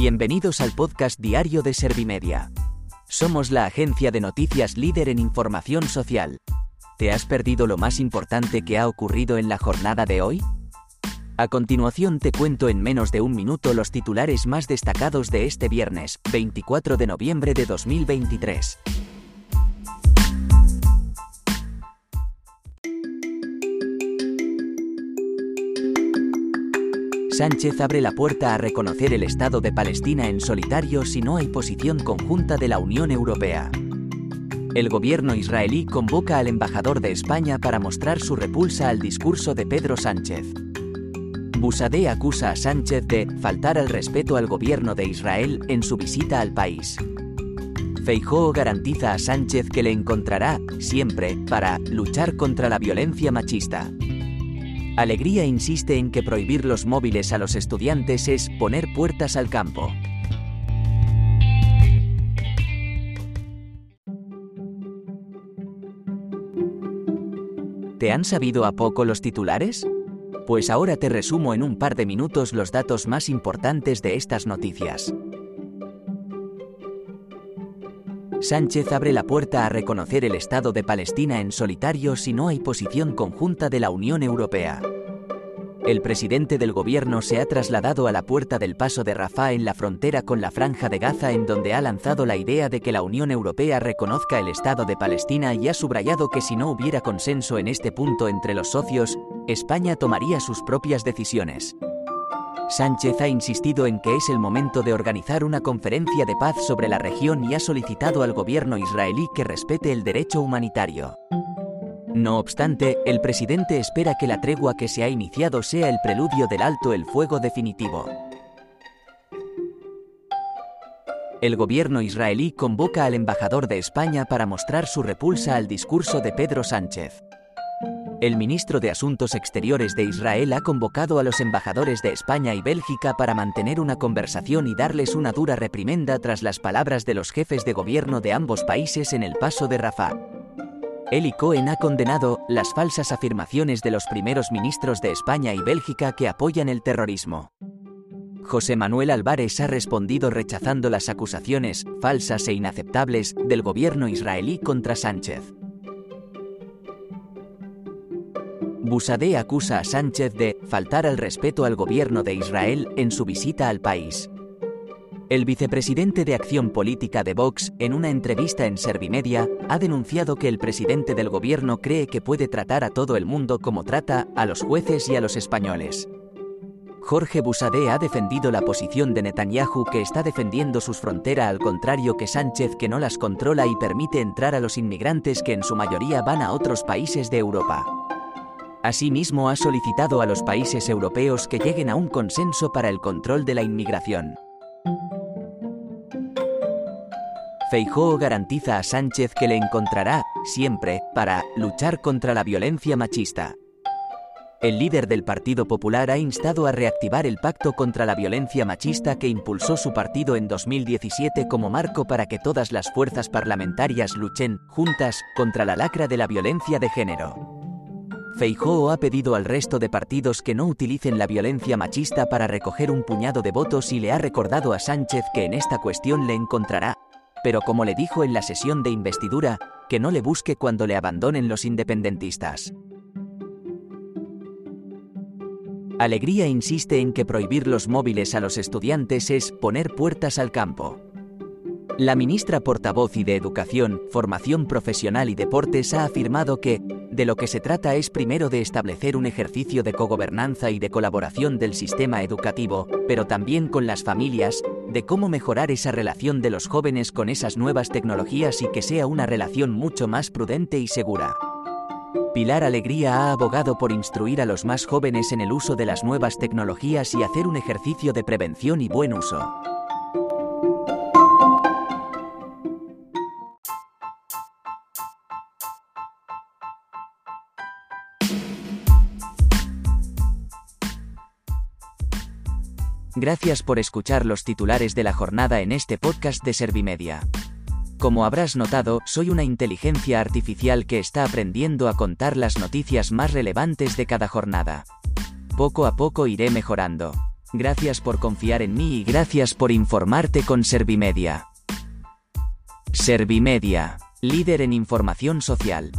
Bienvenidos al podcast diario de Servimedia. Somos la agencia de noticias líder en información social. ¿Te has perdido lo más importante que ha ocurrido en la jornada de hoy? A continuación te cuento en menos de un minuto los titulares más destacados de este viernes, 24 de noviembre de 2023. Sánchez abre la puerta a reconocer el Estado de Palestina en solitario si no hay posición conjunta de la Unión Europea. El gobierno israelí convoca al embajador de España para mostrar su repulsa al discurso de Pedro Sánchez. Busadé acusa a Sánchez de faltar al respeto al gobierno de Israel en su visita al país. Feijóo garantiza a Sánchez que le encontrará, siempre, para luchar contra la violencia machista. Alegría insiste en que prohibir los móviles a los estudiantes es poner puertas al campo. ¿Te han sabido a poco los titulares? Pues ahora te resumo en un par de minutos los datos más importantes de estas noticias. Sánchez abre la puerta a reconocer el Estado de Palestina en solitario si no hay posición conjunta de la Unión Europea. El presidente del gobierno se ha trasladado a la puerta del paso de Rafah en la frontera con la franja de Gaza en donde ha lanzado la idea de que la Unión Europea reconozca el Estado de Palestina y ha subrayado que si no hubiera consenso en este punto entre los socios, España tomaría sus propias decisiones. Sánchez ha insistido en que es el momento de organizar una conferencia de paz sobre la región y ha solicitado al gobierno israelí que respete el derecho humanitario. No obstante, el presidente espera que la tregua que se ha iniciado sea el preludio del alto el fuego definitivo. El gobierno israelí convoca al embajador de España para mostrar su repulsa al discurso de Pedro Sánchez. El ministro de Asuntos Exteriores de Israel ha convocado a los embajadores de España y Bélgica para mantener una conversación y darles una dura reprimenda tras las palabras de los jefes de gobierno de ambos países en el paso de Rafah. Eli Cohen ha condenado las falsas afirmaciones de los primeros ministros de España y Bélgica que apoyan el terrorismo. José Manuel Álvarez ha respondido rechazando las acusaciones, falsas e inaceptables, del gobierno israelí contra Sánchez. Busadé acusa a Sánchez de faltar al respeto al gobierno de Israel en su visita al país. El vicepresidente de Acción Política de Vox, en una entrevista en Servimedia, ha denunciado que el presidente del gobierno cree que puede tratar a todo el mundo como trata a los jueces y a los españoles. Jorge Busadé ha defendido la posición de Netanyahu que está defendiendo sus fronteras al contrario que Sánchez que no las controla y permite entrar a los inmigrantes que en su mayoría van a otros países de Europa. Asimismo, ha solicitado a los países europeos que lleguen a un consenso para el control de la inmigración. Feijóo garantiza a Sánchez que le encontrará, siempre, para luchar contra la violencia machista. El líder del Partido Popular ha instado a reactivar el pacto contra la violencia machista que impulsó su partido en 2017 como marco para que todas las fuerzas parlamentarias luchen, juntas, contra la lacra de la violencia de género. Feijóo ha pedido al resto de partidos que no utilicen la violencia machista para recoger un puñado de votos y le ha recordado a Sánchez que en esta cuestión le encontrará. Pero como le dijo en la sesión de investidura, que no le busque cuando le abandonen los independentistas. Alegría insiste en que prohibir los móviles a los estudiantes es poner puertas al campo. La ministra portavoz y de Educación, Formación Profesional y Deportes ha afirmado que, de lo que se trata es primero de establecer un ejercicio de cogobernanza y de colaboración del sistema educativo, pero también con las familias, de cómo mejorar esa relación de los jóvenes con esas nuevas tecnologías y que sea una relación mucho más prudente y segura. Pilar Alegría ha abogado por instruir a los más jóvenes en el uso de las nuevas tecnologías y hacer un ejercicio de prevención y buen uso. Gracias por escuchar los titulares de la jornada en este podcast de Servimedia. Como habrás notado, soy una inteligencia artificial que está aprendiendo a contar las noticias más relevantes de cada jornada. Poco a poco iré mejorando. Gracias por confiar en mí y gracias por informarte con Servimedia. Servimedia, líder en información social.